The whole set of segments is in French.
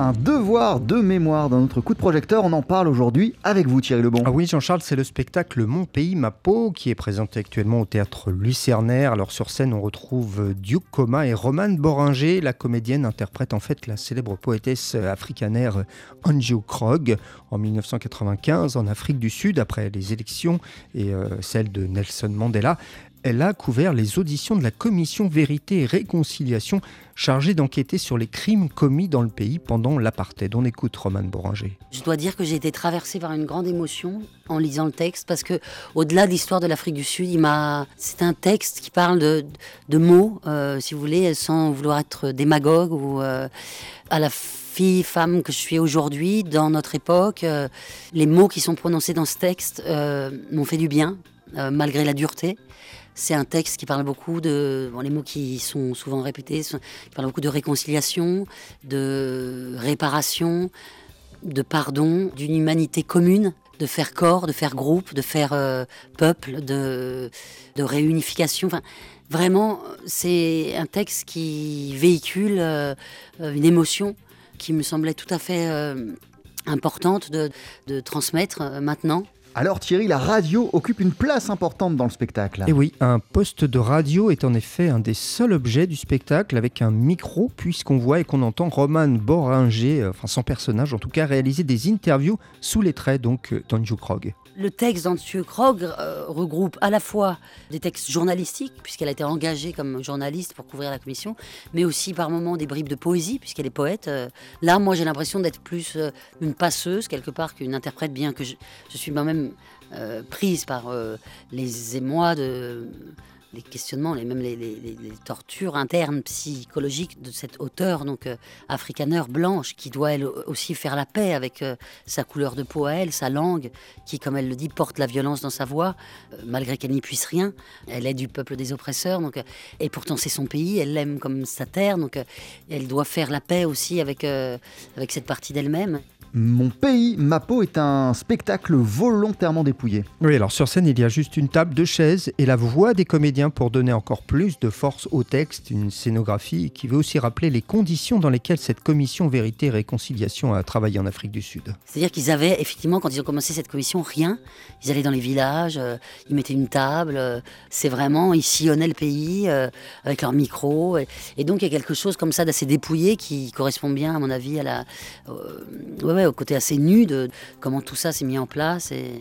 un devoir de mémoire dans notre coup de projecteur. On en parle aujourd'hui avec vous, Thierry Lebon. Ah oui, Jean-Charles, c'est le spectacle Mon pays, ma peau qui est présenté actuellement au théâtre Lucernaire. Alors sur scène, on retrouve Duke Coma et Romane Boringer. La comédienne interprète en fait la célèbre poétesse africanaire Anjo Krog en 1995 en Afrique du Sud après les élections et euh, celle de Nelson Mandela elle a couvert les auditions de la commission Vérité et Réconciliation chargée d'enquêter sur les crimes commis dans le pays pendant l'apartheid. On écoute Romane Boringer. Je dois dire que j'ai été traversée par une grande émotion en lisant le texte parce que au-delà de l'histoire de l'Afrique du Sud, c'est un texte qui parle de, de mots, euh, si vous voulez, sans vouloir être démagogue ou euh, à la fille, femme que je suis aujourd'hui, dans notre époque, euh, les mots qui sont prononcés dans ce texte m'ont fait du bien, malgré la dureté. C'est un texte qui parle beaucoup de. Bon, les mots qui sont souvent répétés, qui parle beaucoup de réconciliation, de réparation, de pardon, d'une humanité commune, de faire corps, de faire groupe, de faire euh, peuple, de, de réunification. Enfin, vraiment, c'est un texte qui véhicule euh, une émotion qui me semblait tout à fait euh, importante de, de transmettre maintenant. Alors Thierry, la radio occupe une place importante dans le spectacle. Et oui, un poste de radio est en effet un des seuls objets du spectacle avec un micro, puisqu'on voit et qu'on entend Roman Boringer, euh, enfin son personnage en tout cas, réaliser des interviews sous les traits donc euh, d'Anju Krog le texte d'Antje Krog euh, regroupe à la fois des textes journalistiques, puisqu'elle a été engagée comme journaliste pour couvrir la commission, mais aussi par moments des bribes de poésie, puisqu'elle est poète. Là, moi, j'ai l'impression d'être plus une passeuse, quelque part, qu'une interprète, bien que je, je suis moi-même prise par les émois les questionnements, les, même les, tortures internes psychologiques de cette auteure, donc euh, blanche, qui doit elle aussi faire la paix avec euh, sa couleur de peau à elle, sa langue, qui, comme elle le dit, porte la violence dans sa voix, euh, malgré qu'elle n'y puisse rien. Elle est du peuple des oppresseurs, donc, et pourtant c'est son pays, elle l'aime comme sa terre, donc elle doit faire la paix aussi avec, avec cette partie d'elle-même. Mon pays, ma peau est un spectacle volontairement dépouillé. Oui, alors sur scène, il y a juste une table, deux chaises et la voix des comédiens pour donner encore plus de force au texte, une scénographie qui veut aussi rappeler les conditions dans lesquelles cette commission Vérité et Réconciliation a travaillé en Afrique du Sud. C'est-à-dire qu'ils avaient effectivement, quand ils ont commencé cette commission, rien. Ils allaient dans les villages, euh, ils mettaient une table, euh, c'est vraiment, ils sillonnaient le pays euh, avec leur micro. Et, donc il y a quelque chose comme ça d'assez dépouillé qui correspond bien, à mon avis, à la au côté assez nu de comment tout ça s'est mis en place et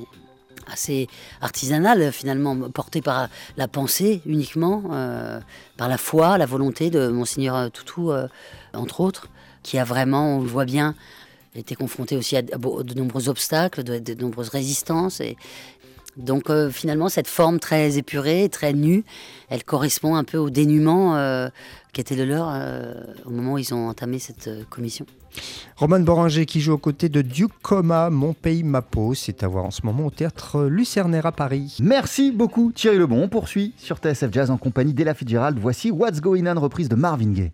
assez artisanal finalement, porté par la pensée uniquement, euh, par la foi, la volonté de monseigneur Toutou, euh, entre autres, qui a vraiment, on le voit bien, été confronté aussi à de nombreux obstacles, de, nombreuses résistances. Et, donc euh, finalement, cette forme très épurée, très nue, elle correspond un peu au dénuement qui était le leur au moment où ils ont entamé cette commission. Roman Boringer qui joue aux côtés de Duke Coma, Mon pays, ma peau. C'est à voir en ce moment au théâtre Lucernaire à Paris. Merci beaucoup Thierry Lebon. On poursuit sur TSF Jazz en compagnie d'Ella Fitzgerald. Voici What's Going On, reprise de Marvin Gaye.